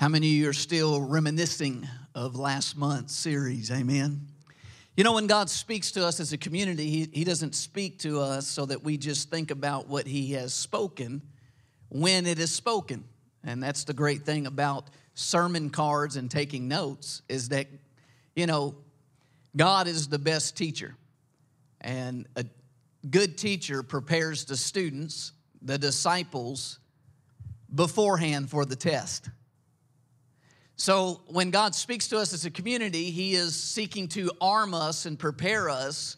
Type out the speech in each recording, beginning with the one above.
How many of you are still reminiscing of last month's series? Amen. You know, when God speaks to us as a community, He, he doesn't speak to us so that we just think about what He has spoken when it is spoken. And that's the great thing about sermon cards and taking notes is that, you know, God is the best teacher. And a good teacher prepares the students, the disciples, beforehand for the test. So when God speaks to us as a community, He is seeking to arm us and prepare us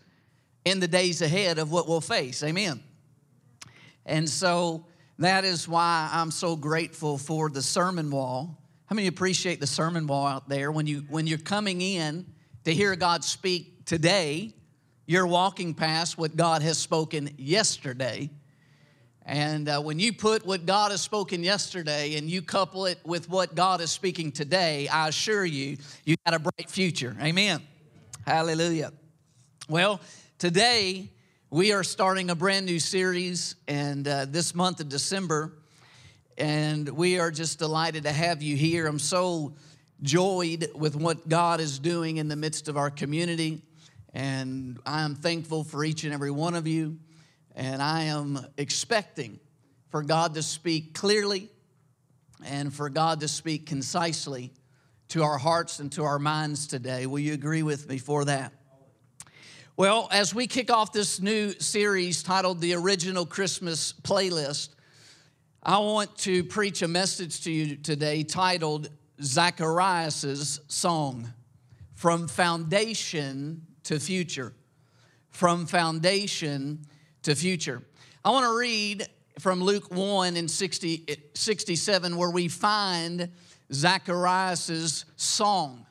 in the days ahead of what we'll face. Amen. And so that is why I'm so grateful for the sermon wall. How many appreciate the sermon wall out there? When you when you're coming in to hear God speak today, you're walking past what God has spoken yesterday and uh, when you put what God has spoken yesterday and you couple it with what God is speaking today, I assure you, you got a bright future. Amen. Hallelujah. Well, today we are starting a brand new series, and uh, this month of December, and we are just delighted to have you here. I'm so joyed with what God is doing in the midst of our community, and I am thankful for each and every one of you. And I am expecting for God to speak clearly and for God to speak concisely to our hearts and to our minds today. Will you agree with me for that? Well, as we kick off this new series titled The Original Christmas Playlist, I want to preach a message to you today titled Zacharias' Song From Foundation to Future. From Foundation to future. I want to read from Luke 1 and 60, 67 where we find Zacharias' song.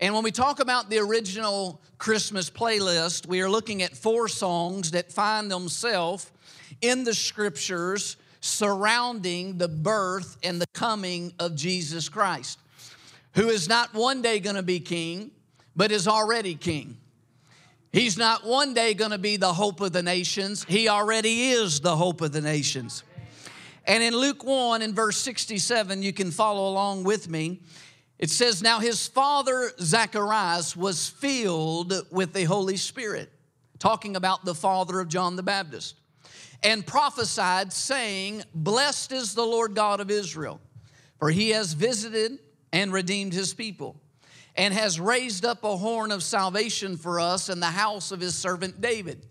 And when we talk about the original Christmas playlist, we are looking at four songs that find themselves in the scriptures surrounding the birth and the coming of Jesus Christ, who is not one day going to be king, but is already king. He's not one day going to be the hope of the nations. He already is the hope of the nations. And in Luke 1 in verse 67, you can follow along with me. It says, Now his father Zacharias was filled with the Holy Spirit, talking about the father of John the Baptist, and prophesied, saying, Blessed is the Lord God of Israel, for he has visited and redeemed his people and has raised up a horn of salvation for us in the house of his servant David,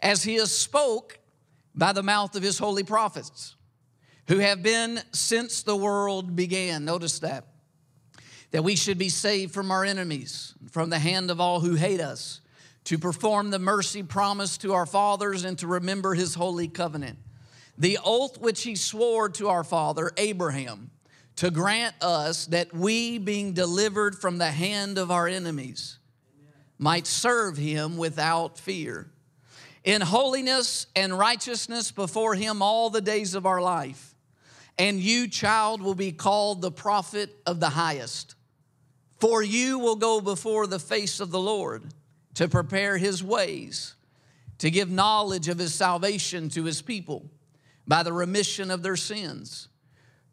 as he has spoke by the mouth of his holy prophets, who have been since the world began. Notice that. That we should be saved from our enemies, from the hand of all who hate us, to perform the mercy promised to our fathers and to remember his holy covenant. The oath which he swore to our father Abraham to grant us that we, being delivered from the hand of our enemies, might serve him without fear, in holiness and righteousness before him all the days of our life. And you, child, will be called the prophet of the highest. For you will go before the face of the Lord to prepare his ways, to give knowledge of his salvation to his people by the remission of their sins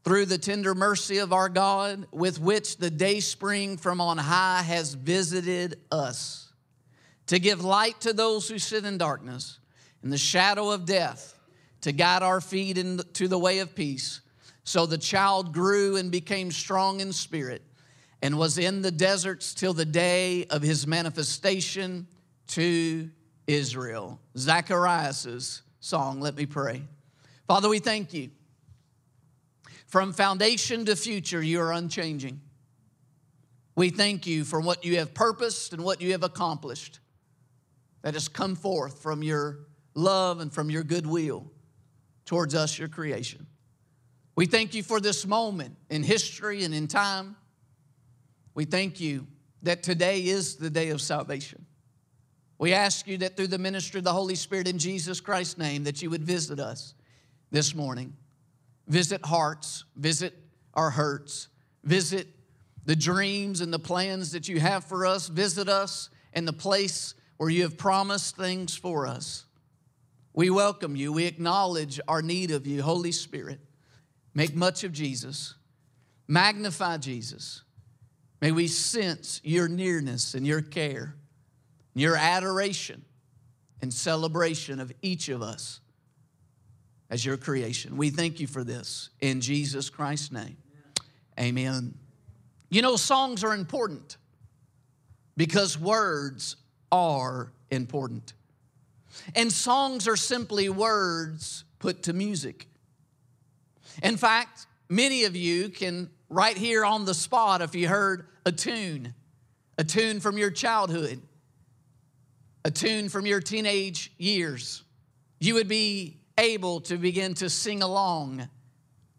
through the tender mercy of our God, with which the day spring from on high has visited us, to give light to those who sit in darkness, in the shadow of death, to guide our feet into the way of peace. So the child grew and became strong in spirit, and was in the deserts till the day of his manifestation to Israel. Zacharias' song. Let me pray. Father, we thank you from foundation to future, you are unchanging. We thank you for what you have purposed and what you have accomplished that has come forth from your love and from your goodwill towards us, your creation. We thank you for this moment in history and in time we thank you that today is the day of salvation. We ask you that through the ministry of the Holy Spirit in Jesus Christ's name, that you would visit us this morning. Visit hearts, visit our hurts, visit the dreams and the plans that you have for us. Visit us in the place where you have promised things for us. We welcome you. We acknowledge our need of you, Holy Spirit. Make much of Jesus, magnify Jesus. May we sense your nearness and your care, your adoration and celebration of each of us as your creation. We thank you for this in Jesus Christ's name. Amen. You know, songs are important because words are important. And songs are simply words put to music. In fact, many of you can, right here on the spot, if you heard a tune, a tune from your childhood, a tune from your teenage years, you would be able to begin to sing along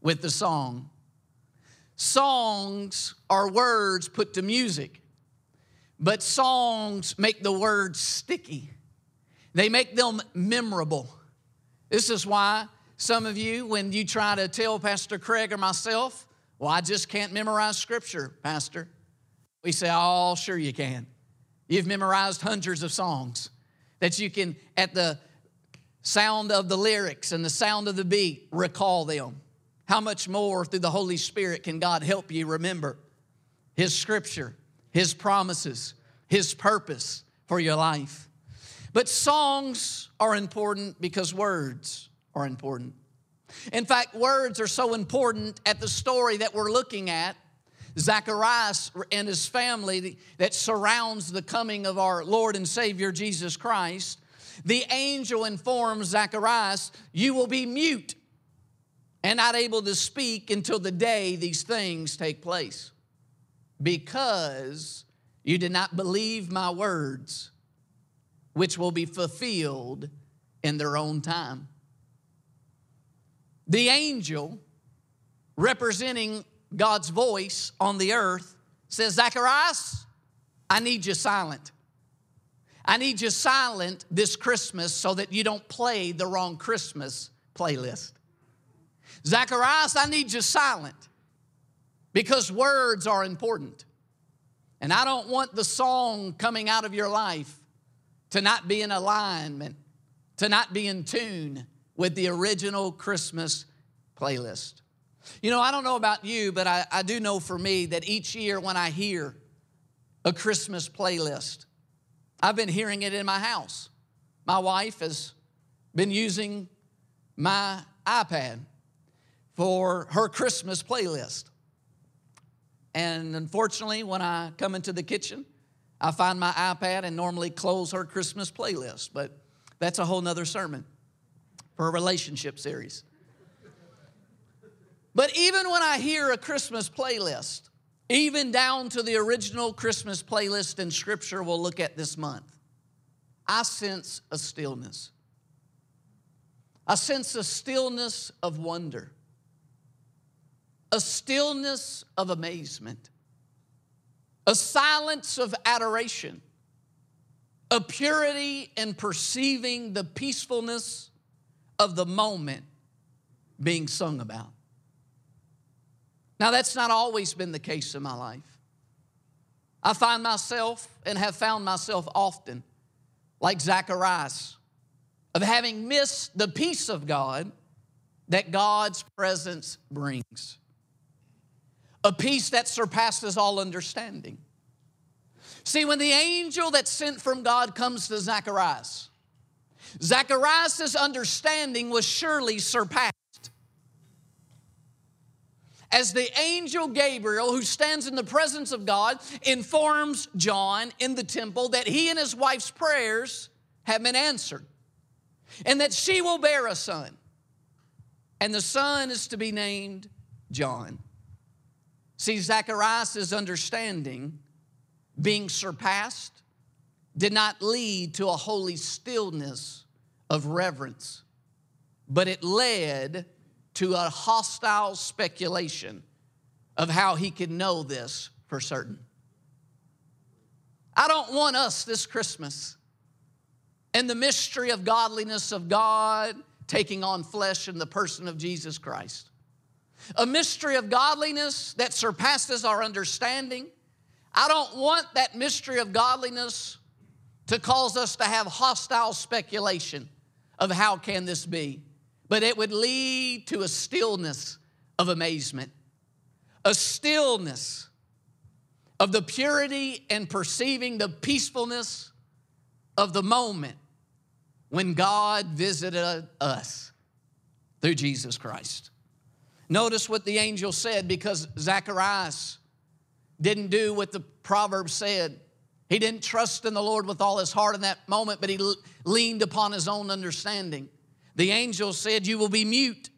with the song. Songs are words put to music, but songs make the words sticky. They make them memorable. This is why some of you, when you try to tell Pastor Craig or myself, well, I just can't memorize scripture, Pastor. We say, oh, sure you can. You've memorized hundreds of songs that you can, at the sound of the lyrics and the sound of the beat, recall them. How much more through the Holy Spirit can God help you remember His scripture, His promises, His purpose for your life? But songs are important because words are important. In fact, words are so important at the story that we're looking at. Zacharias and his family that surrounds the coming of our Lord and Savior Jesus Christ the angel informs Zacharias, You will be mute and not able to speak until the day these things take place, because you did not believe my words, which will be fulfilled in their own time. The angel, representing God's voice on the earth, says, Zacharias, I need you silent. I need you silent this Christmas so that you don't play the wrong Christmas playlist. Zacharias, I need you silent because words are important. And I don't want the song coming out of your life to not be in alignment, to not be in tune with the original Christmas playlist. You know, I don't know about you, but I, I do know for me that each year when I hear a Christmas playlist, I've been hearing it in my house. My wife has been using my iPad for her Christmas playlist. And unfortunately, when I come into the kitchen, I find my iPad and normally close her Christmas playlist. But that's a whole nother sermon for a relationship series. But even when I hear a Christmas playlist, even down to the original Christmas playlist in Scripture we'll look at this month, I sense a stillness. I sense a stillness of wonder, a stillness of amazement, a silence of adoration, a purity in perceiving the peacefulness of the moment being sung about. Now, that's not always been the case in my life. I find myself and have found myself often, like Zacharias, of having missed the peace of God that God's presence brings. A peace that surpasses all understanding. See, when the angel that's sent from God comes to Zacharias, Zacharias' understanding was surely surpassed as the angel Gabriel, who stands in the presence of God, informs John in the temple that he and his wife's prayers have been answered and that she will bear a son. And the son is to be named John. See, Zacharias' understanding being surpassed did not lead to a holy stillness of reverence, but it led to a hostile speculation of how he could know this for certain. I don't want us this Christmas and the mystery of godliness of God taking on flesh in the person of Jesus Christ. A mystery of godliness that surpasses our understanding. I don't want that mystery of godliness to cause us to have hostile speculation of how can this be, but it would lead to a stillness of amazement, a stillness of the purity and perceiving the peacefulness of the moment when God visited us through Jesus Christ. Notice what the angel said because Zacharias didn't do what the proverb said. He didn't trust in the Lord with all his heart in that moment, but he leaned upon his own understanding. The angel said, You will be mute,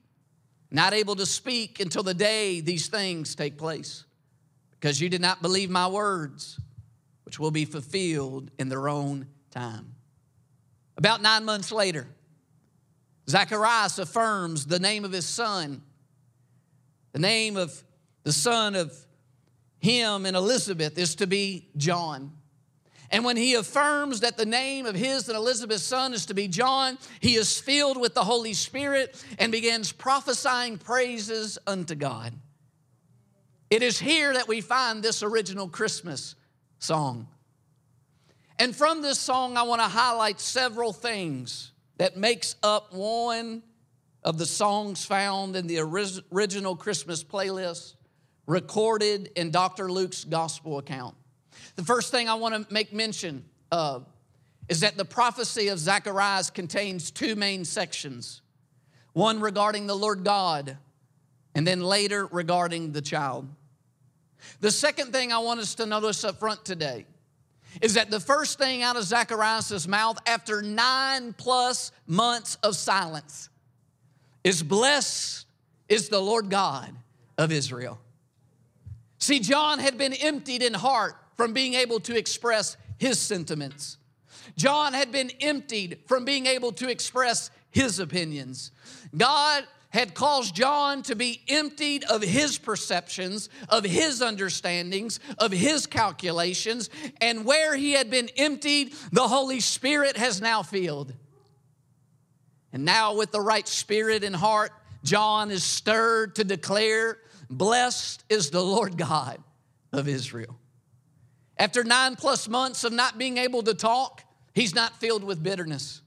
not able to speak until the day these things take place, because you did not believe my words, which will be fulfilled in their own time. About nine months later, Zacharias affirms the name of his son, the name of the son of him and Elizabeth is to be John. And when he affirms that the name of his and Elizabeth's son is to be John, he is filled with the Holy Spirit and begins prophesying praises unto God. It is here that we find this original Christmas song. And from this song, I want to highlight several things that makes up one of the songs found in the original Christmas playlist recorded in Dr. Luke's gospel account. The first thing I want to make mention of is that the prophecy of Zacharias contains two main sections one regarding the Lord God, and then later regarding the child. The second thing I want us to notice up front today is that the first thing out of Zacharias' mouth after nine plus months of silence is blessed is the Lord God of Israel. See, John had been emptied in heart from being able to express his sentiments. John had been emptied from being able to express his opinions. God had caused John to be emptied of his perceptions, of his understandings, of his calculations, and where he had been emptied, the Holy Spirit has now filled. And now, with the right spirit and heart, John is stirred to declare, Blessed is the Lord God of Israel. After nine plus months of not being able to talk, he's not filled with bitterness.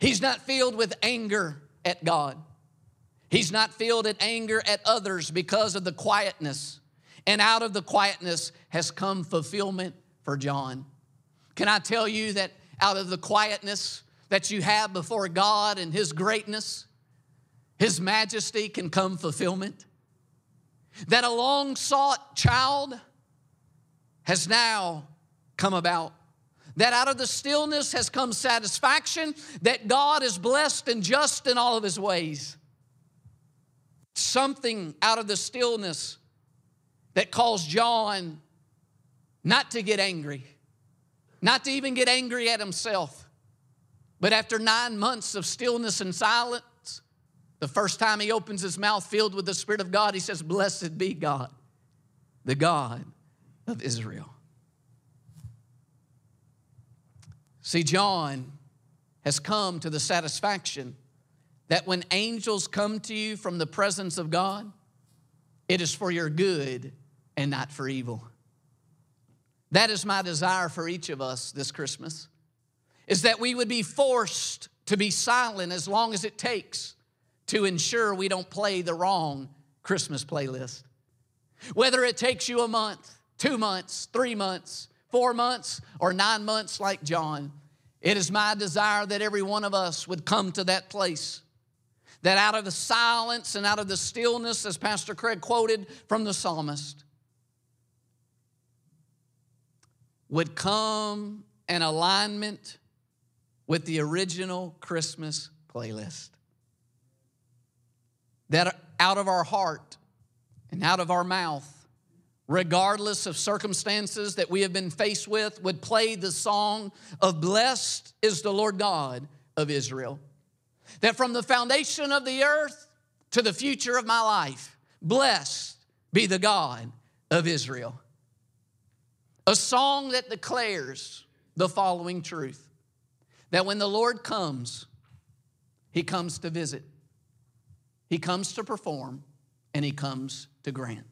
He's not filled with anger at God. He's not filled in anger at others because of the quietness. And out of the quietness has come fulfillment for John. Can I tell you that out of the quietness that you have before God and His greatness, His majesty can come fulfillment? That a long sought child has now come about. That out of the stillness has come satisfaction, that God is blessed and just in all of His ways something out of the stillness that caused John not to get angry, not to even get angry at himself. But after nine months of stillness and silence, the first time he opens his mouth filled with the Spirit of God, he says, Blessed be God, the God of Israel. See, John has come to the satisfaction that when angels come to you from the presence of God, it is for your good and not for evil. That is my desire for each of us this Christmas is that we would be forced to be silent as long as it takes to ensure we don't play the wrong Christmas playlist. Whether it takes you a month, 2 months, 3 months, 4 months or 9 months like John, it is my desire that every one of us would come to that place that out of the silence and out of the stillness, as Pastor Craig quoted from the psalmist, would come an alignment with the original Christmas playlist. That out of our heart and out of our mouth, regardless of circumstances that we have been faced with, would play the song of Blessed is the Lord God of Israel that from the foundation of the earth to the future of my life, blessed be the God of Israel. a song that declares the following truth that when the Lord comes, he comes to visit, he comes to perform, and he comes to grant.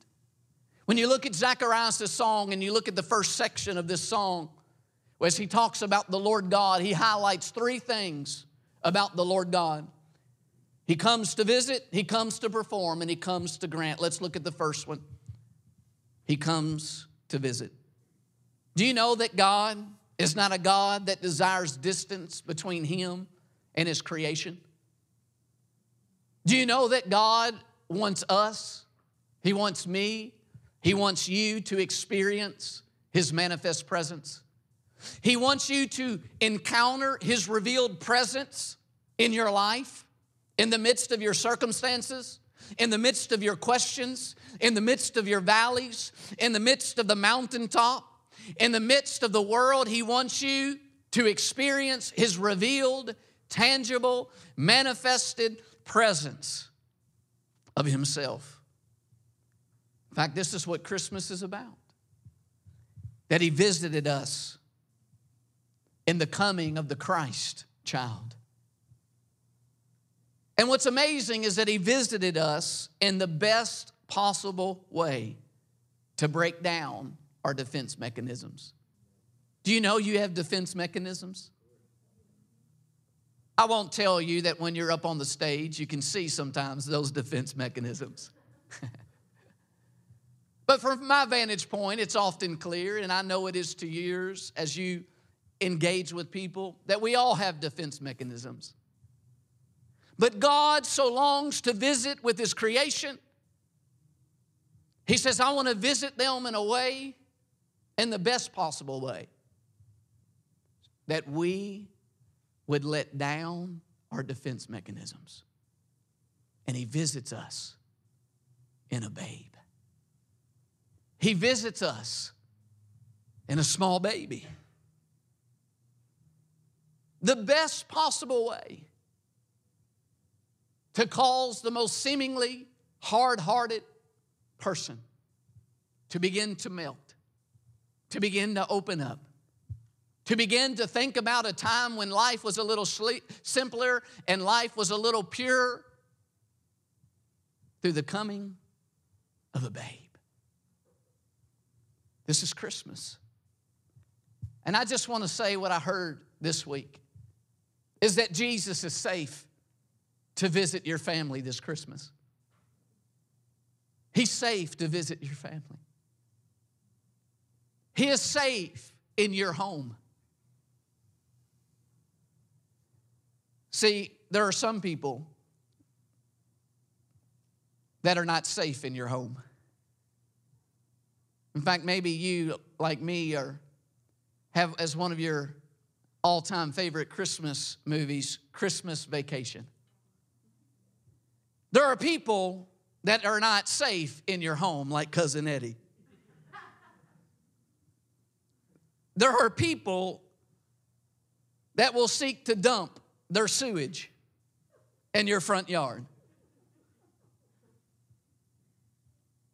When you look at Zacharias' song and you look at the first section of this song, as he talks about the Lord God, he highlights three things about the Lord God. He comes to visit, he comes to perform, and he comes to grant. Let's look at the first one. He comes to visit. Do you know that God is not a God that desires distance between him and his creation? Do you know that God wants us? He wants me. He wants you to experience his manifest presence. He wants you to encounter his revealed presence in your life, in the midst of your circumstances, in the midst of your questions, in the midst of your valleys, in the midst of the mountaintop, in the midst of the world. He wants you to experience his revealed, tangible, manifested presence of himself. Fact, this is what Christmas is about that he visited us in the coming of the Christ child. And what's amazing is that he visited us in the best possible way to break down our defense mechanisms. Do you know you have defense mechanisms? I won't tell you that when you're up on the stage, you can see sometimes those defense mechanisms. but from my vantage point, it's often clear, and I know it is to yours as you engage with people, that we all have defense mechanisms. But God so longs to visit with His creation. He says, I want to visit them in a way, in the best possible way, that we would let down our defense mechanisms. And He visits us in a babe. He visits us in a small baby. The best possible way to cause the most seemingly hard hearted person to begin to melt, to begin to open up, to begin to think about a time when life was a little simpler and life was a little purer through the coming of a babe. This is Christmas. And I just want to say what I heard this week is that Jesus is safe to visit your family this Christmas. He's safe to visit your family. He is safe in your home. See, there are some people that are not safe in your home. In fact, maybe you, like me, are, have as one of your all time favorite Christmas movies, Christmas Vacation. There are people that are not safe in your home, like Cousin Eddie. There are people that will seek to dump their sewage in your front yard.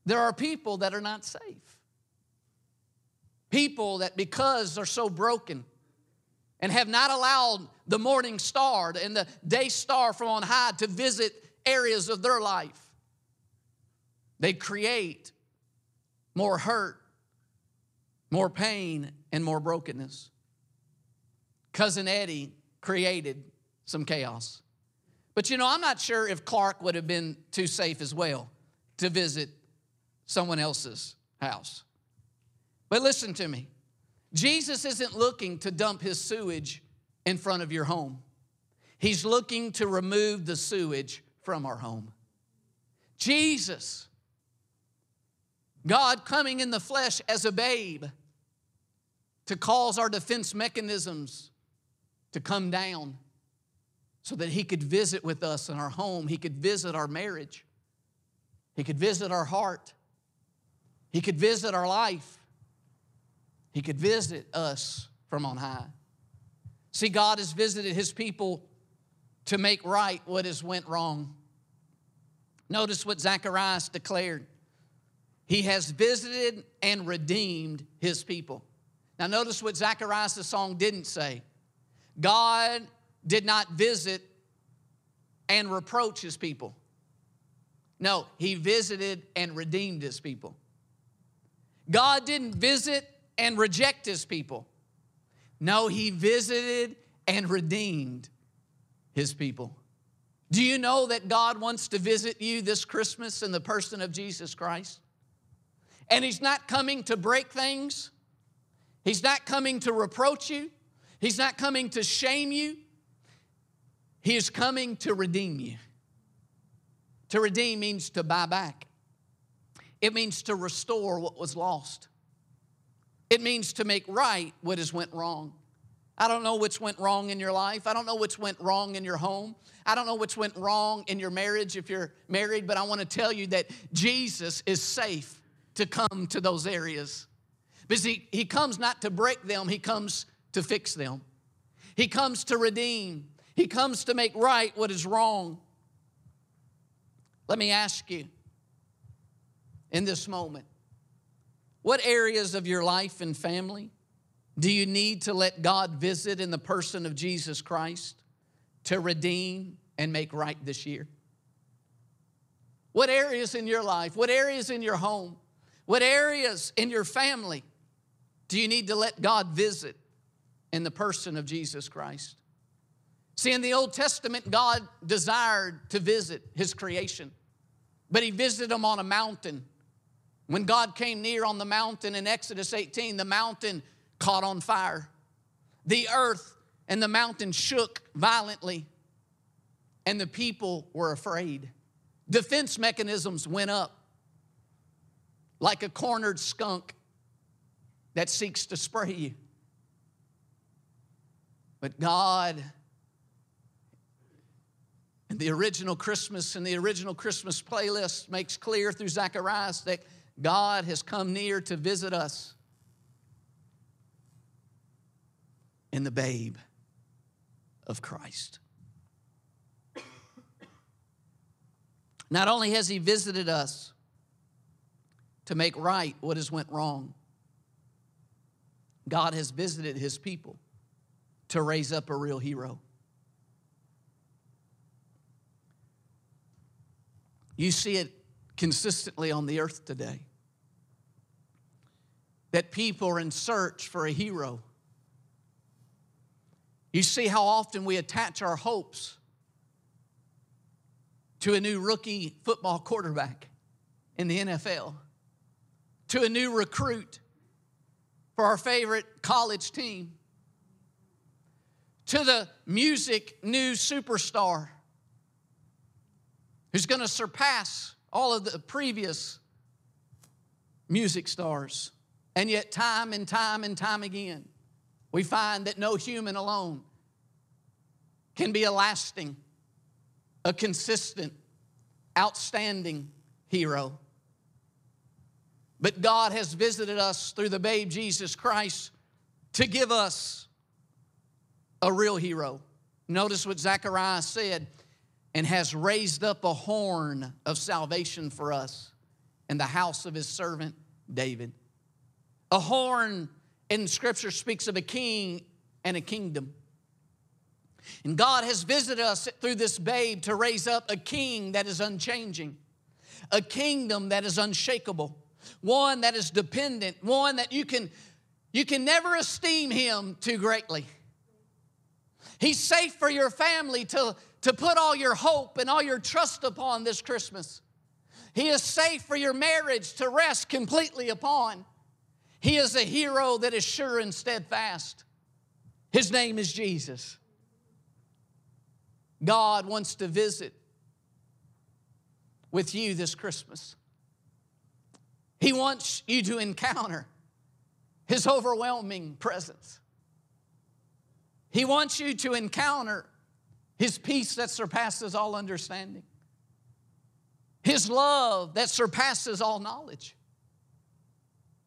There are people that are not safe. People that, because they're so broken and have not allowed the morning star and the day star from on high to visit areas of their life, they create more hurt, more pain, and more brokenness. Cousin Eddie created some chaos. But you know, I'm not sure if Clark would have been too safe as well to visit someone else's house. But listen to me Jesus isn't looking to dump his sewage in front of your home, he's looking to remove the sewage from our home. Jesus, God coming in the flesh as a babe to cause our defense mechanisms to come down so that He could visit with us in our home. He could visit our marriage. He could visit our heart. He could visit our life. He could visit us from on high. See, God has visited His people to make right what has went wrong. Notice what Zacharias declared. He has visited and redeemed his people. Now, notice what Zacharias' song didn't say. God did not visit and reproach his people. No, he visited and redeemed his people. God didn't visit and reject his people. No, he visited and redeemed his people. Do you know that God wants to visit you this Christmas in the person of Jesus Christ? And he's not coming to break things. He's not coming to reproach you. He's not coming to shame you. He is coming to redeem you. To redeem means to buy back, it means to restore what was lost, it means to make right what has went wrong. I don't know what's went wrong in your life. I don't know what's went wrong in your home. I don't know what's went wrong in your marriage if you're married, but I want to tell you that Jesus is safe to come to those areas. Because he, he comes not to break them, he comes to fix them. He comes to redeem. He comes to make right what is wrong. Let me ask you in this moment what areas of your life and family do you need to let God visit in the person of Jesus Christ to redeem and make right this year? What areas in your life, what areas in your home, what areas in your family do you need to let God visit in the person of Jesus Christ? See, in the Old Testament, God desired to visit His creation, but He visited them on a mountain. When God came near on the mountain in Exodus 18, the mountain caught on fire. The earth and the mountain shook violently, and the people were afraid. Defense mechanisms went up like a cornered skunk that seeks to spray you. But God, in the original Christmas and the original Christmas playlist, makes clear through Zacharias that God has come near to visit us in the babe of Christ. Not only has He visited us to make right what has went wrong, God has visited His people to raise up a real hero. You see it consistently on the earth today that people are in search for a hero you see how often we attach our hopes to a new rookie football quarterback in the NFL, to a new recruit for our favorite college team, to the music new superstar who's going to surpass all of the previous music stars. And yet, time and time and time again, we find that no human alone can be a lasting, a consistent, outstanding hero. But God has visited us through the babe Jesus Christ to give us a real hero. Notice what Zechariah said and has raised up a horn of salvation for us in the house of his servant David. A horn in Scripture speaks of a king and a kingdom. And God has visited us through this babe to raise up a king that is unchanging, a kingdom that is unshakable, one that is dependent, one that you can you can never esteem him too greatly. He's safe for your family to, to put all your hope and all your trust upon this Christmas. He is safe for your marriage to rest completely upon. He is a hero that is sure and steadfast. His name is Jesus. God wants to visit with you this Christmas. He wants you to encounter His overwhelming presence. He wants you to encounter His peace that surpasses all understanding, His love that surpasses all knowledge.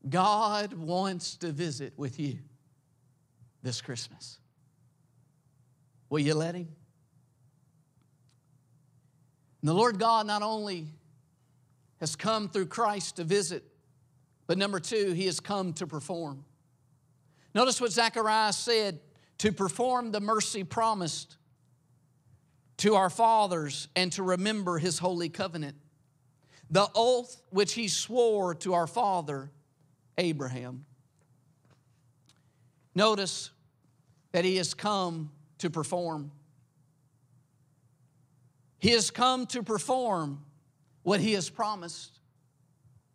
God wants to visit with you this Christmas. Will you let Him? And the Lord God not only has come through Christ to visit, but number two, he has come to perform. Notice what Zacharias said to perform the mercy promised to our fathers and to remember his holy covenant. The oath which he swore to our father Abraham. Notice that he has come to perform. He has come to perform what he has promised.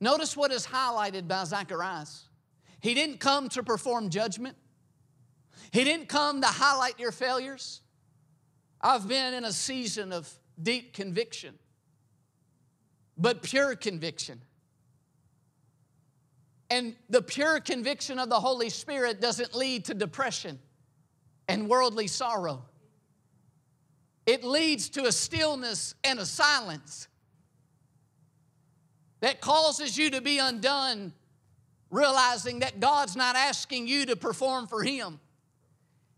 Notice what is highlighted by Zacharias. He didn't come to perform judgment. He didn't come to highlight your failures. I've been in a season of deep conviction, but pure conviction. And the pure conviction of the Holy Spirit doesn't lead to depression and worldly sorrow. It leads to a stillness and a silence that causes you to be undone realizing that God's not asking you to perform for Him.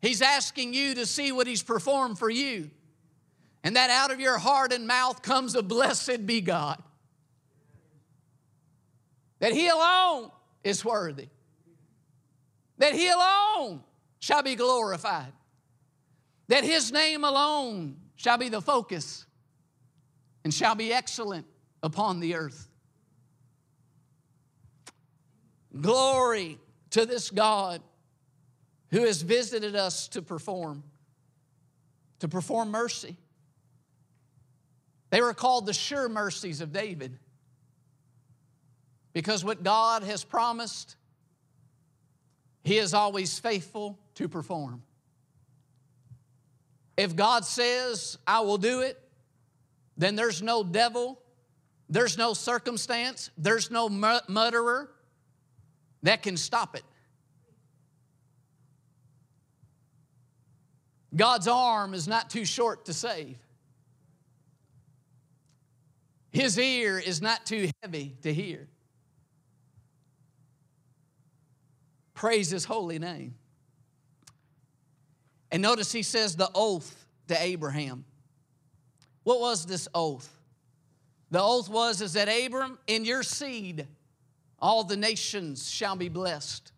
He's asking you to see what He's performed for you. And that out of your heart and mouth comes a blessed be God. That He alone is worthy. That He alone shall be glorified. That His name alone shall be the focus and shall be excellent upon the earth. Glory to this God who has visited us to perform, to perform mercy. They were called the sure mercies of David because what God has promised, He is always faithful to perform. If God says, I will do it, then there's no devil, there's no circumstance, there's no mutterer, that can stop it. God's arm is not too short to save. His ear is not too heavy to hear. Praise His holy name. And notice he says the oath to Abraham. What was this oath? The oath was is that Abram, in your seed, all the nations shall be blessed.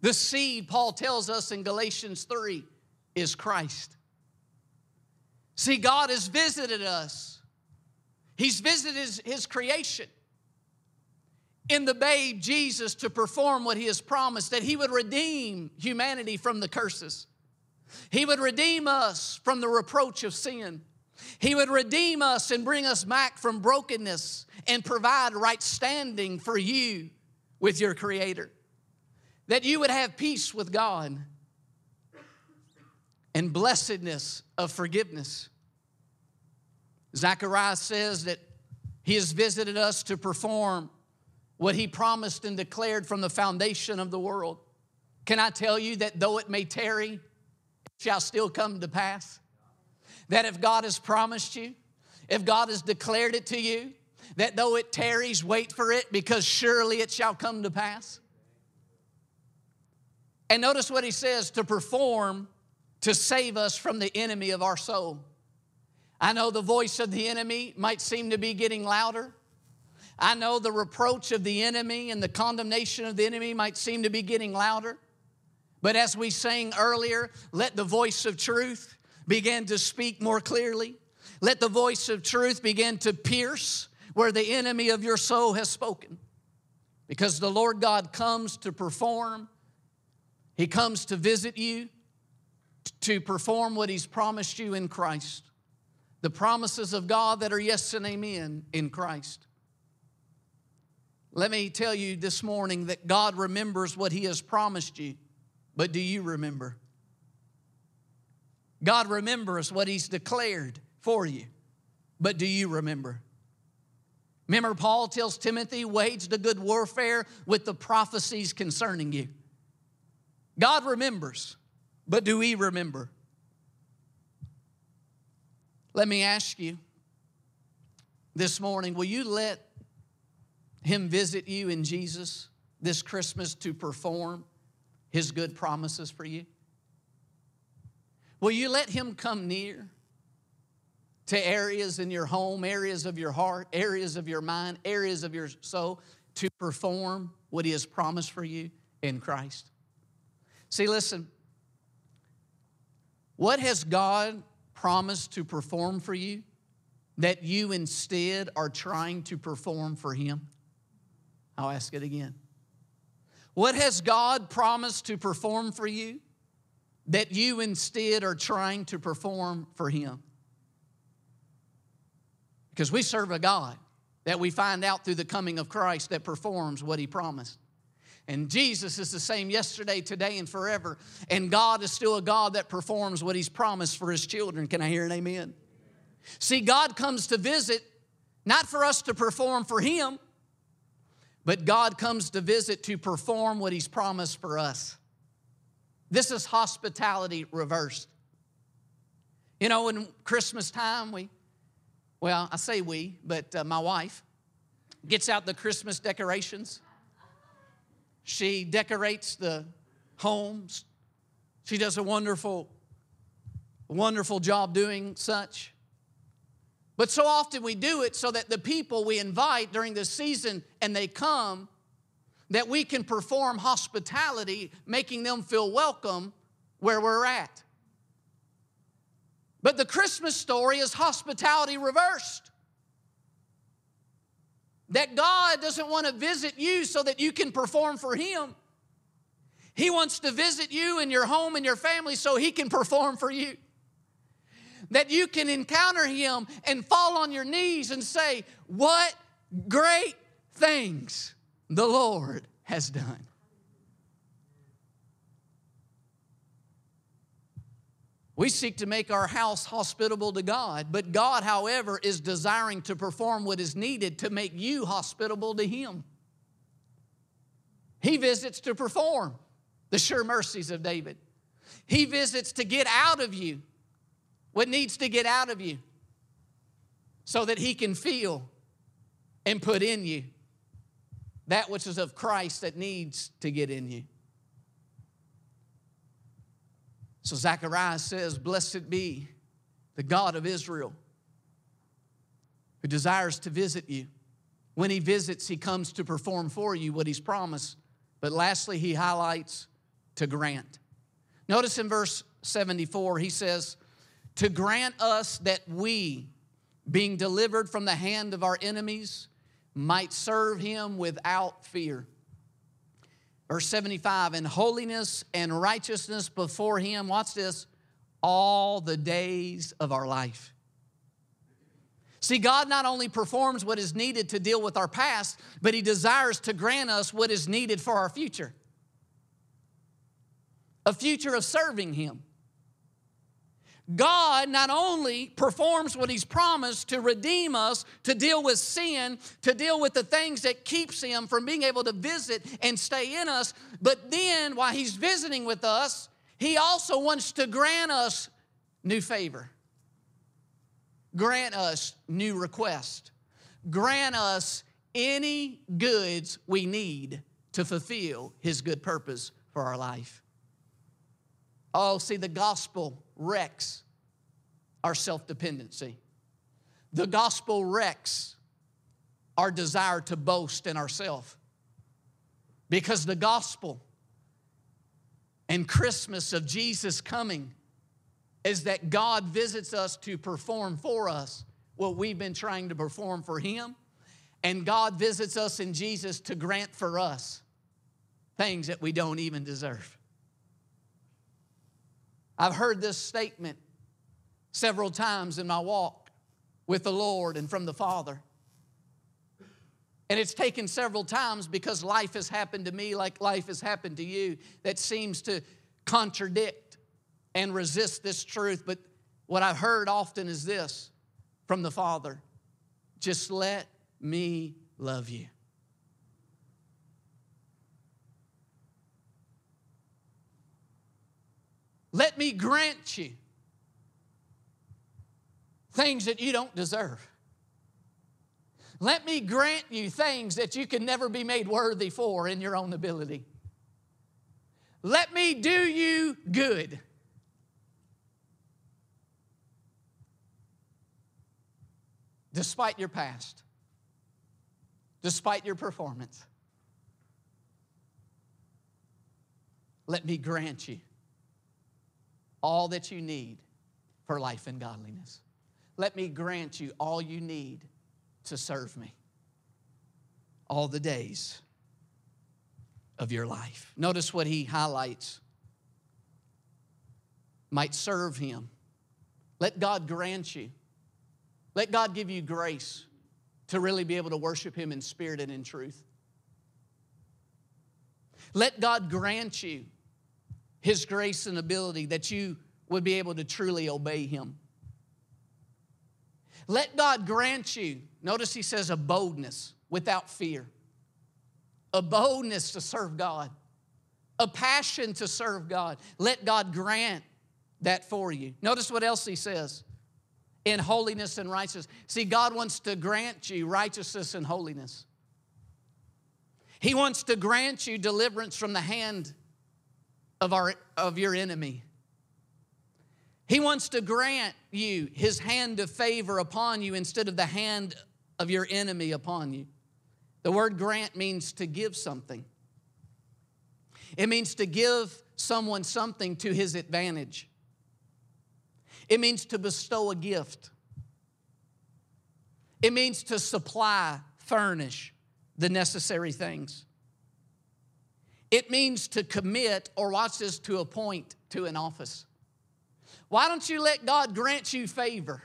The seed, Paul tells us in Galatians 3, is Christ. See, God has visited us, He's visited His, his creation in the babe Jesus to perform what He has promised that He would redeem humanity from the curses. He would redeem us from the reproach of sin. He would redeem us and bring us back from brokenness and provide right standing for you with your Creator. That you would have peace with God and blessedness of forgiveness. Zechariah says that he has visited us to perform what he promised and declared from the foundation of the world. Can I tell you that though it may tarry, it shall still come to pass? That if God has promised you, if God has declared it to you, that though it tarries, wait for it because surely it shall come to pass. And notice what he says to perform to save us from the enemy of our soul. I know the voice of the enemy might seem to be getting louder. I know the reproach of the enemy and the condemnation of the enemy might seem to be getting louder. But as we sang earlier, let the voice of truth begin to speak more clearly. Let the voice of truth begin to pierce where the enemy of your soul has spoken. Because the Lord God comes to perform, He comes to visit you, to perform what He's promised you in Christ. The promises of God that are yes and amen in Christ. Let me tell you this morning that God remembers what He has promised you, but do you remember? God remembers what He's declared for you, but do you remember? Remember, Paul tells Timothy, wage the good warfare with the prophecies concerning you. God remembers, but do we remember? Let me ask you this morning will you let Him visit you in Jesus this Christmas to perform His good promises for you? Will you let Him come near? to areas in your home, areas of your heart, areas of your mind, areas of your soul to perform what He has promised for you in Christ. See, listen, what has God promised to perform for you that you instead are trying to perform for Him? I'll ask it again. What has God promised to perform for you that you instead are trying to perform for Him? Because we serve a God that we find out through the coming of Christ that performs what He promised. And Jesus is the same yesterday, today, and forever. And God is still a God that performs what He's promised for His children. Can I hear an amen? See, God comes to visit not for us to perform for Him, but God comes to visit to perform what He's promised for us. This is hospitality reversed. You know, in Christmas time, we, well, I say we, but uh, my wife gets out the Christmas decorations. She decorates the homes. She does a wonderful, wonderful job doing such. But so often we do it so that the people we invite during the season and they come, that we can perform hospitality, making them feel welcome where we're at. But the Christmas story is hospitality reversed. That God doesn't want to visit you so that you can perform for Him. He wants to visit you and your home and your family so He can perform for you that you can encounter Him and fall on your knees and say, What great things the Lord has done. We seek to make our house hospitable to God, but God, however, is desiring to perform what is needed to make you hospitable to Him. He visits to perform the sure mercies of David. He visits to get out of you what needs to get out of you so that He can feel and put in you that which is of Christ that needs to get in you. So Zacharias says, Blessed be the God of Israel who desires to visit you. When he visits, he comes to perform for you what he's promised. But lastly, he highlights to grant. Notice in verse 74, he says, to grant us that we, being delivered from the hand of our enemies, might serve him without fear. Verse 75, in holiness and righteousness before him, watch this, all the days of our life. See, God not only performs what is needed to deal with our past, but He desires to grant us what is needed for our future a future of serving Him. God not only performs what he's promised to redeem us, to deal with sin, to deal with the things that keeps him from being able to visit and stay in us, but then while he's visiting with us, he also wants to grant us new favor. Grant us new request. Grant us any goods we need to fulfill his good purpose for our life. Oh, see, the gospel wrecks our self dependency. The gospel wrecks our desire to boast in ourselves. Because the gospel and Christmas of Jesus coming is that God visits us to perform for us what we've been trying to perform for Him. And God visits us in Jesus to grant for us things that we don't even deserve. I've heard this statement several times in my walk with the Lord and from the Father. And it's taken several times because life has happened to me like life has happened to you that seems to contradict and resist this truth. But what I've heard often is this from the Father just let me love you. Let me grant you things that you don't deserve. Let me grant you things that you can never be made worthy for in your own ability. Let me do you good. despite your past, despite your performance, let me grant you all that you need for life and godliness. Let me grant you all you need to serve me all the days of your life. Notice what he highlights might serve him. Let God grant you, let God give you grace to really be able to worship him in spirit and in truth. Let God grant you his grace and ability that you would be able to truly obey him. Let God grant you, notice he says, a boldness without fear, a boldness to serve God, a passion to serve God. Let God grant that for you. Notice what else he says in holiness and righteousness. See, God wants to grant you righteousness and holiness. He wants to grant you deliverance from the hand of, our, of your enemy. He wants to grant you his hand of favor upon you instead of the hand of your enemy upon you. The word grant means to give something, it means to give someone something to his advantage. It means to bestow a gift. It means to supply, furnish the necessary things. It means to commit, or watch this, to appoint to an office. Why don't you let God grant you favor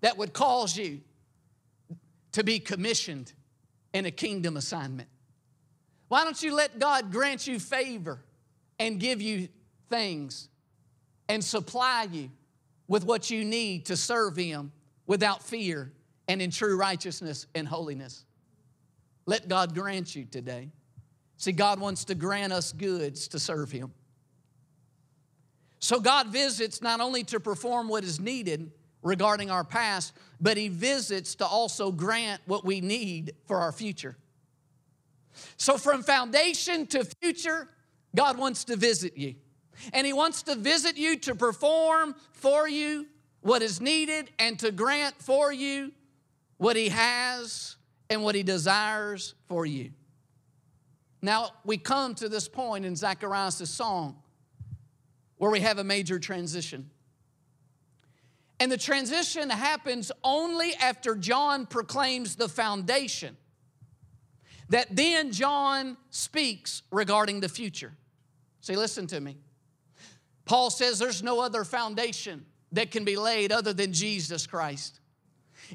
that would cause you to be commissioned in a kingdom assignment? Why don't you let God grant you favor and give you things and supply you with what you need to serve Him without fear and in true righteousness and holiness? Let God grant you today. See, God wants to grant us goods to serve Him. So, God visits not only to perform what is needed regarding our past, but He visits to also grant what we need for our future. So, from foundation to future, God wants to visit you. And He wants to visit you to perform for you what is needed and to grant for you what He has and what He desires for you. Now, we come to this point in Zacharias' song where we have a major transition. And the transition happens only after John proclaims the foundation. That then John speaks regarding the future. See, listen to me. Paul says there's no other foundation that can be laid other than Jesus Christ.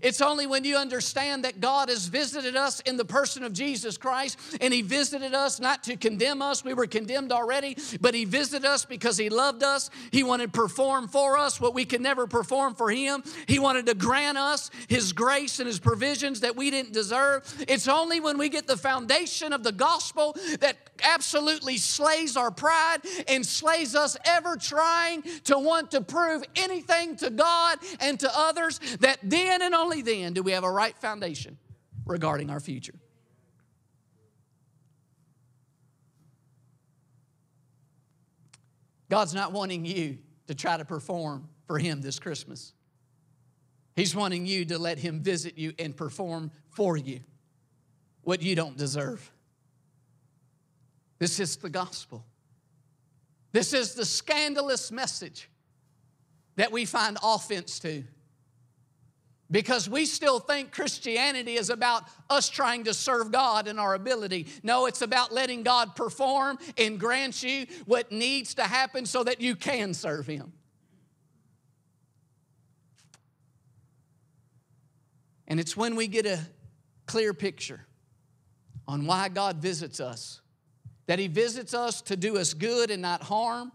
It's only when you understand that God has visited us in the person of Jesus Christ, and He visited us not to condemn us, we were condemned already, but He visited us because He loved us. He wanted to perform for us what we could never perform for Him. He wanted to grant us His grace and His provisions that we didn't deserve. It's only when we get the foundation of the gospel that absolutely slays our pride and slays us ever trying to want to prove anything to God and to others that then and only then do we have a right foundation regarding our future. God's not wanting you to try to perform for Him this Christmas. He's wanting you to let Him visit you and perform for you what you don't deserve. This is the gospel. This is the scandalous message that we find offense to. Because we still think Christianity is about us trying to serve God in our ability. No, it's about letting God perform and grant you what needs to happen so that you can serve Him. And it's when we get a clear picture on why God visits us that He visits us to do us good and not harm,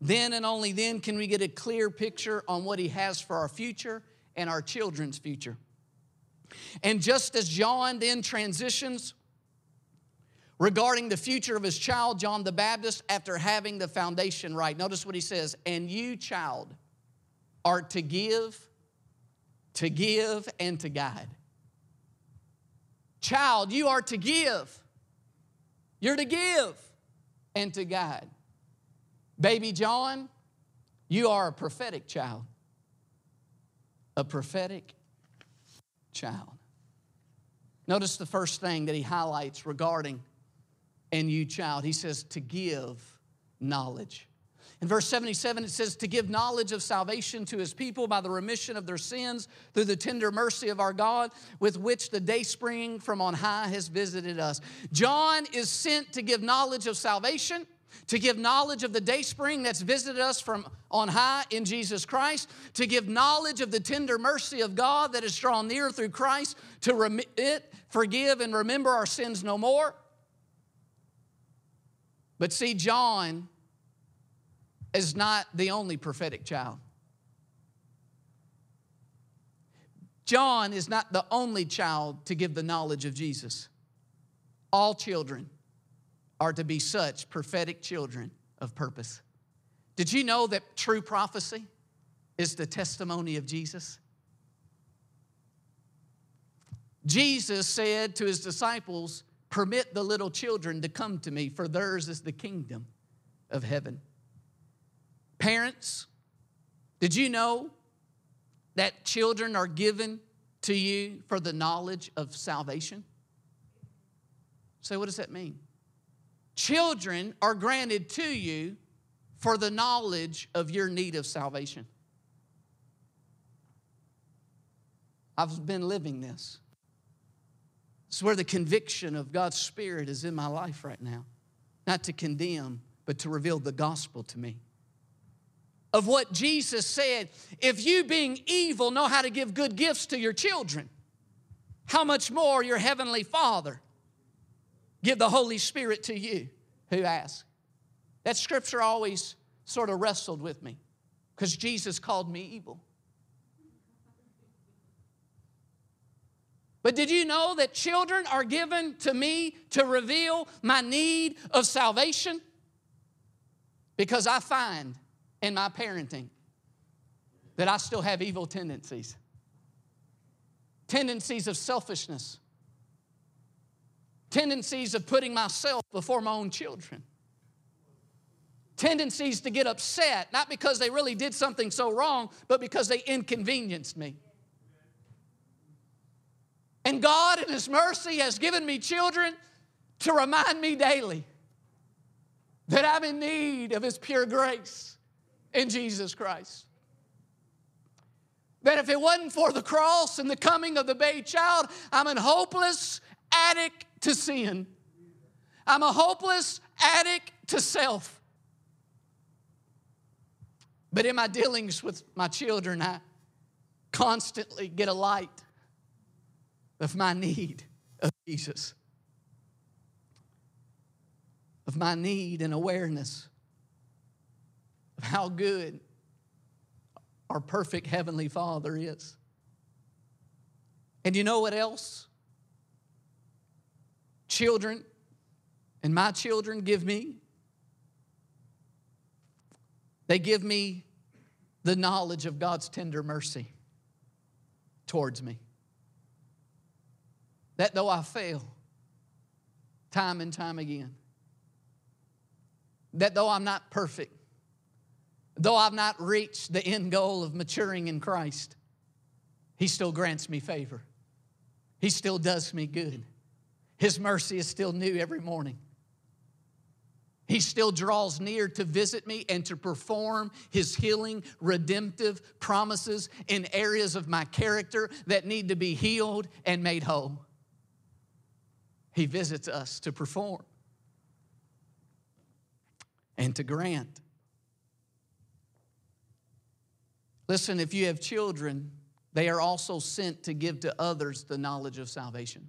then and only then can we get a clear picture on what He has for our future and our children's future. And just as John then transitions regarding the future of his child, John the Baptist, after having the foundation right, notice what he says, and you, child, are to give, to give, and to guide. Child, you are to give. You're to give and to guide. Baby John, you are a prophetic child, a prophetic child. Notice the first thing that he highlights regarding and you child. He says to give knowledge. In verse 77, it says, To give knowledge of salvation to his people by the remission of their sins through the tender mercy of our God, with which the day spring from on high has visited us. John is sent to give knowledge of salvation, to give knowledge of the day spring that's visited us from on high in Jesus Christ, to give knowledge of the tender mercy of God that is drawn near through Christ, to remit, forgive, and remember our sins no more. But see, John is not the only prophetic child. John is not the only child to give the knowledge of Jesus. All children are to be such prophetic children of purpose. Did you know that true prophecy is the testimony of Jesus? Jesus said to his disciples, Permit the little children to come to me, for theirs is the kingdom of heaven. Parents, did you know that children are given to you for the knowledge of salvation? Say, so what does that mean? Children are granted to you for the knowledge of your need of salvation. I've been living this. It's where the conviction of God's Spirit is in my life right now. Not to condemn, but to reveal the gospel to me. Of what Jesus said if you, being evil, know how to give good gifts to your children, how much more your heavenly Father give the Holy Spirit to you who ask? That scripture always sort of wrestled with me because Jesus called me evil. But did you know that children are given to me to reveal my need of salvation? Because I find in my parenting that I still have evil tendencies tendencies of selfishness, tendencies of putting myself before my own children, tendencies to get upset, not because they really did something so wrong, but because they inconvenienced me. And God, in His mercy, has given me children to remind me daily that I'm in need of His pure grace in Jesus Christ. That if it wasn't for the cross and the coming of the baby child, I'm an hopeless addict to sin. I'm a hopeless addict to self. But in my dealings with my children, I constantly get a light of my need of Jesus, of my need and awareness of how good our perfect Heavenly Father is. And you know what else? Children and my children give me. They give me the knowledge of God's tender mercy towards me. That though I fail time and time again, that though I'm not perfect, though I've not reached the end goal of maturing in Christ, He still grants me favor. He still does me good. His mercy is still new every morning. He still draws near to visit me and to perform His healing, redemptive promises in areas of my character that need to be healed and made whole. He visits us to perform and to grant. Listen, if you have children, they are also sent to give to others the knowledge of salvation.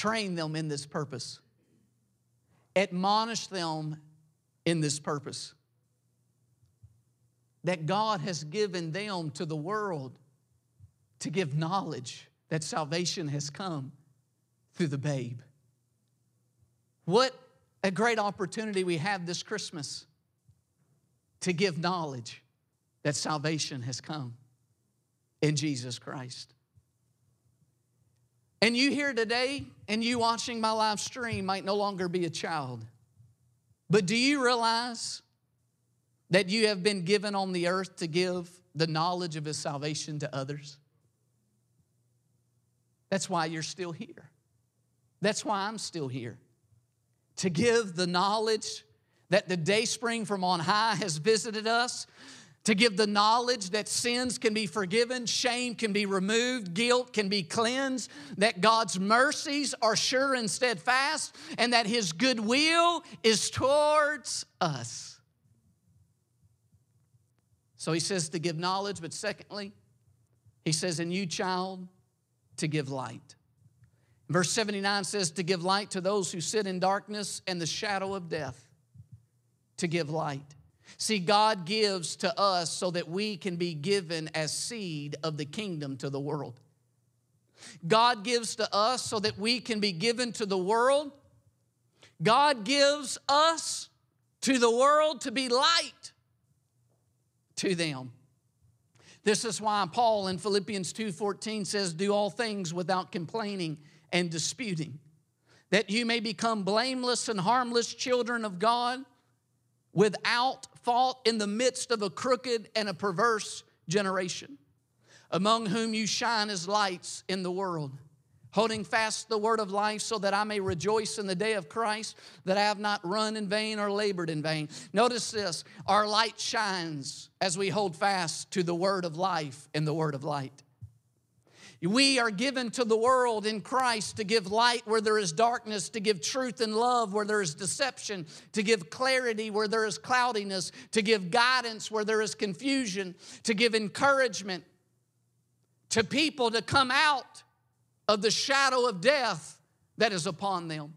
Train them in this purpose, admonish them in this purpose. That God has given them to the world to give knowledge that salvation has come through the babe. What a great opportunity we have this Christmas to give knowledge that salvation has come in Jesus Christ. And you here today and you watching my live stream might no longer be a child. But do you realize that you have been given on the earth to give the knowledge of his salvation to others? That's why you're still here. That's why I'm still here. To give the knowledge that the day spring from on high has visited us, to give the knowledge that sins can be forgiven, shame can be removed, guilt can be cleansed, that God's mercies are sure and steadfast, and that His goodwill is towards us. So he says to give knowledge, but secondly, he says, in you, child, to give light. Verse 79 says, to give light to those who sit in darkness and the shadow of death, to give light. See, God gives to us so that we can be given as seed of the kingdom to the world. God gives to us so that we can be given to the world. God gives us to the world to be light to them. This is why Paul in Philippians 2:14 says, "Do all things without complaining and disputing, that you may become blameless and harmless children of God, without fault in the midst of a crooked and a perverse generation, among whom you shine as lights in the world." holding fast the word of life so that I may rejoice in the day of Christ, that I have not run in vain or labored in vain. Notice this our light shines as we hold fast to the word of life and the word of light. We are given to the world in Christ to give light where there is darkness, to give truth and love where there is deception, to give clarity where there is cloudiness, to give guidance where there is confusion, to give encouragement to people to come out of the shadow of death that is upon them.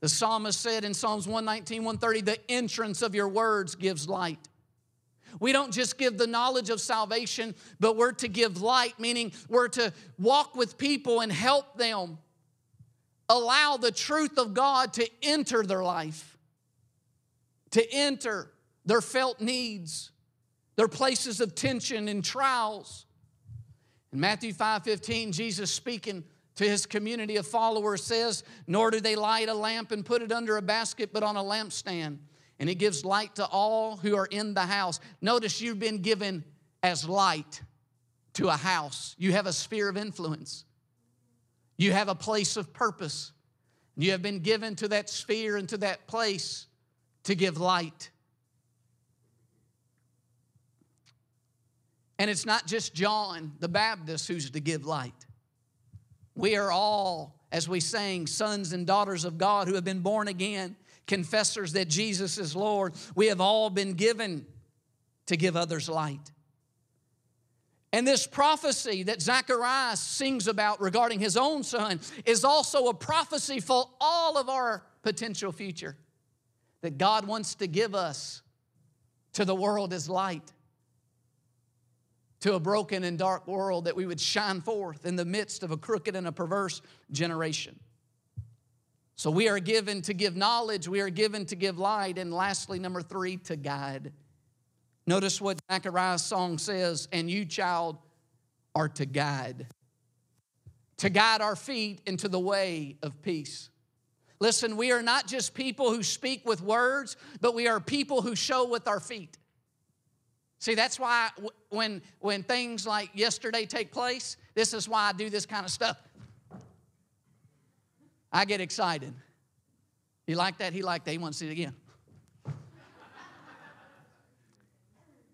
The psalmist said in Psalms 119, 130, the entrance of your words gives light. We don't just give the knowledge of salvation, but we're to give light, meaning we're to walk with people and help them allow the truth of God to enter their life, to enter their felt needs, their places of tension and trials. In Matthew 5 15, Jesus speaking to his community of followers says, Nor do they light a lamp and put it under a basket, but on a lampstand. And it gives light to all who are in the house. Notice you've been given as light to a house, you have a sphere of influence, you have a place of purpose. You have been given to that sphere and to that place to give light. And it's not just John the Baptist who's to give light. We are all, as we sang, sons and daughters of God who have been born again, confessors that Jesus is Lord. We have all been given to give others light. And this prophecy that Zacharias sings about regarding his own son is also a prophecy for all of our potential future that God wants to give us to the world as light to a broken and dark world that we would shine forth in the midst of a crooked and a perverse generation. So we are given to give knowledge, we are given to give light, and lastly, number three, to guide. Notice what Zechariah's song says, and you, child, are to guide. To guide our feet into the way of peace. Listen, we are not just people who speak with words, but we are people who show with our feet. See, that's why when, when things like yesterday take place, this is why I do this kind of stuff. I get excited. He liked that, he liked that, he wants to see it again.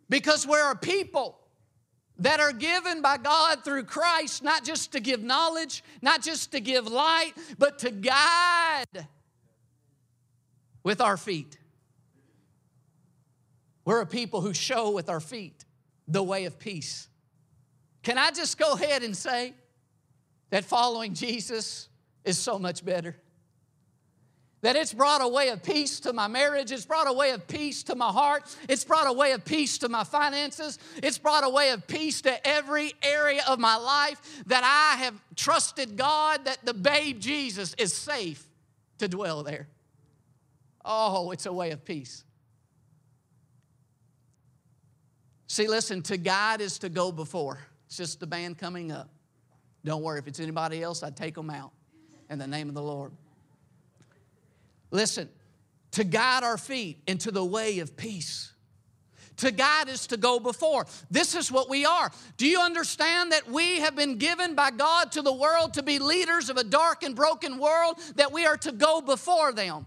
because we're a people that are given by God through Christ, not just to give knowledge, not just to give light, but to guide with our feet. We're a people who show with our feet the way of peace. Can I just go ahead and say that following Jesus is so much better? That it's brought a way of peace to my marriage. It's brought a way of peace to my heart. It's brought a way of peace to my finances. It's brought a way of peace to every area of my life that I have trusted God that the babe Jesus is safe to dwell there. Oh, it's a way of peace. See, listen, to guide is to go before. It's just the band coming up. Don't worry, if it's anybody else, I'd take them out in the name of the Lord. Listen, to guide our feet into the way of peace, To guide is to go before. This is what we are. Do you understand that we have been given by God to the world to be leaders of a dark and broken world, that we are to go before them?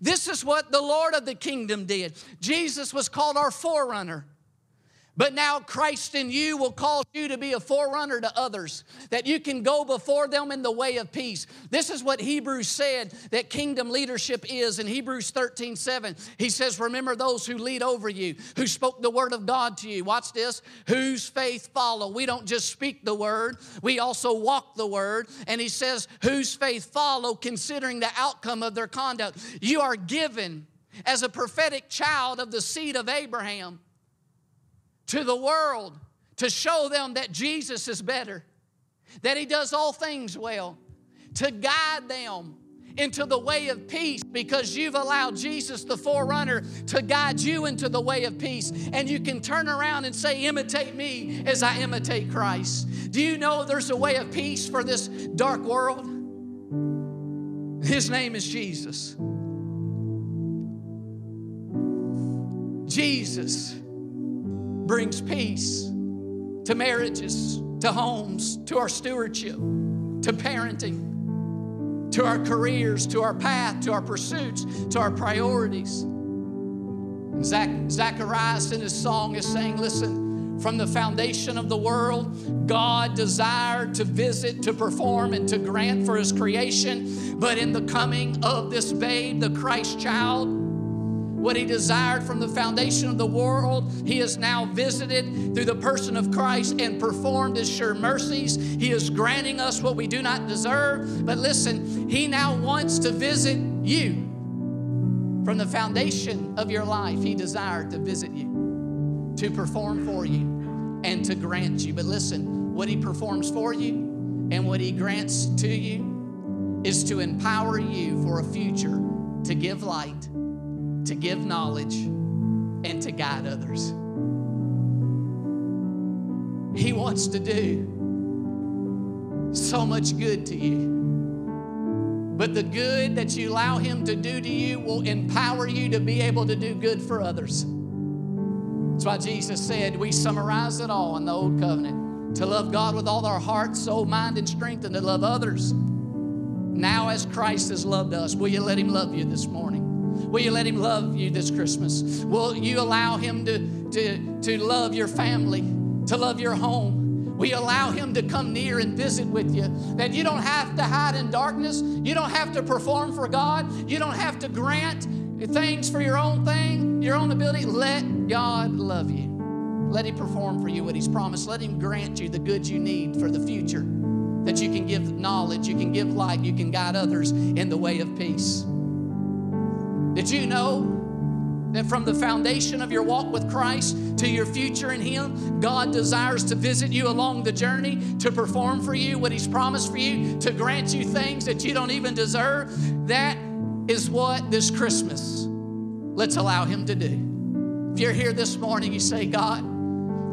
This is what the Lord of the kingdom did. Jesus was called our forerunner. But now Christ in you will cause you to be a forerunner to others, that you can go before them in the way of peace. This is what Hebrews said that kingdom leadership is in Hebrews 13 7. He says, Remember those who lead over you, who spoke the word of God to you. Watch this, whose faith follow. We don't just speak the word, we also walk the word. And he says, Whose faith follow, considering the outcome of their conduct. You are given as a prophetic child of the seed of Abraham to the world to show them that Jesus is better, that He does all things well, to guide them into the way of peace because you've allowed Jesus, the forerunner, to guide you into the way of peace. And you can turn around and say, Imitate me as I imitate Christ. Do you know there's a way of peace for this dark world? His name is Jesus. Jesus brings peace to marriages, to homes, to our stewardship, to parenting, to our careers, to our path, to our pursuits, to our priorities. Zach, Zacharias in his song is saying, Listen, from the foundation of the world, God desired to visit, to perform, and to grant for his creation. But in the coming of this babe, the Christ child, what he desired from the foundation of the world, he has now visited through the person of Christ and performed his sure mercies. He is granting us what we do not deserve. But listen, he now wants to visit you. From the foundation of your life, he desired to visit you, to perform for you, and to grant you. But listen, what he performs for you and what he grants to you is to empower you for a future to give light to give knowledge, and to guide others. He wants to do so much good to you. But the good that you allow Him to do to you will empower you to be able to do good for others. That's why Jesus said, we summarize it all in the Old Covenant to love God with all our heart, soul, mind, and strength, and to love others. Now, as Christ has loved us, will you let Him love you this morning? Will you let Him love you this Christmas? Will you allow Him to, to, to love your family, to love your home? Will you allow Him to come near and visit with you? That you don't have to hide in darkness. You don't have to perform for God. You don't have to grant things for your own thing, your own ability. Let God love you. Let Him perform for you what He's promised. Let Him grant you the goods you need for the future. That you can give knowledge, you can give light, you can guide others in the way of peace. Did you know that from the foundation of your walk with Christ to your future in Him, God desires to visit you along the journey, to perform for you what He's promised for you, to grant you things that you don't even deserve? That is what this Christmas, let's allow Him to do. If you're here this morning, you say, God,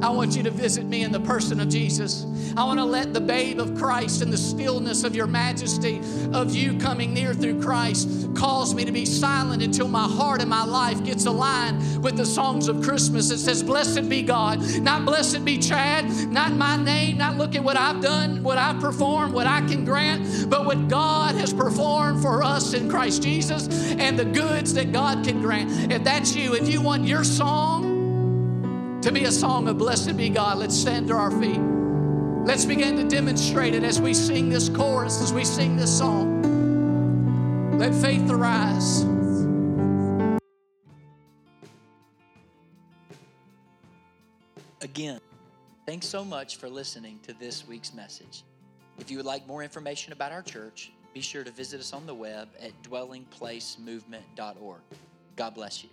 I want you to visit me in the person of Jesus. I want to let the babe of Christ and the stillness of your majesty, of you coming near through Christ, cause me to be silent until my heart and my life gets aligned with the songs of Christmas. It says, Blessed be God. Not blessed be Chad, not my name, not look at what I've done, what I've performed, what I can grant, but what God has performed for us in Christ Jesus and the goods that God can grant. If that's you, if you want your song, to be a song of blessed be God. Let's stand to our feet. Let's begin to demonstrate it as we sing this chorus, as we sing this song. Let faith arise. Again, thanks so much for listening to this week's message. If you would like more information about our church, be sure to visit us on the web at dwellingplacemovement.org. God bless you.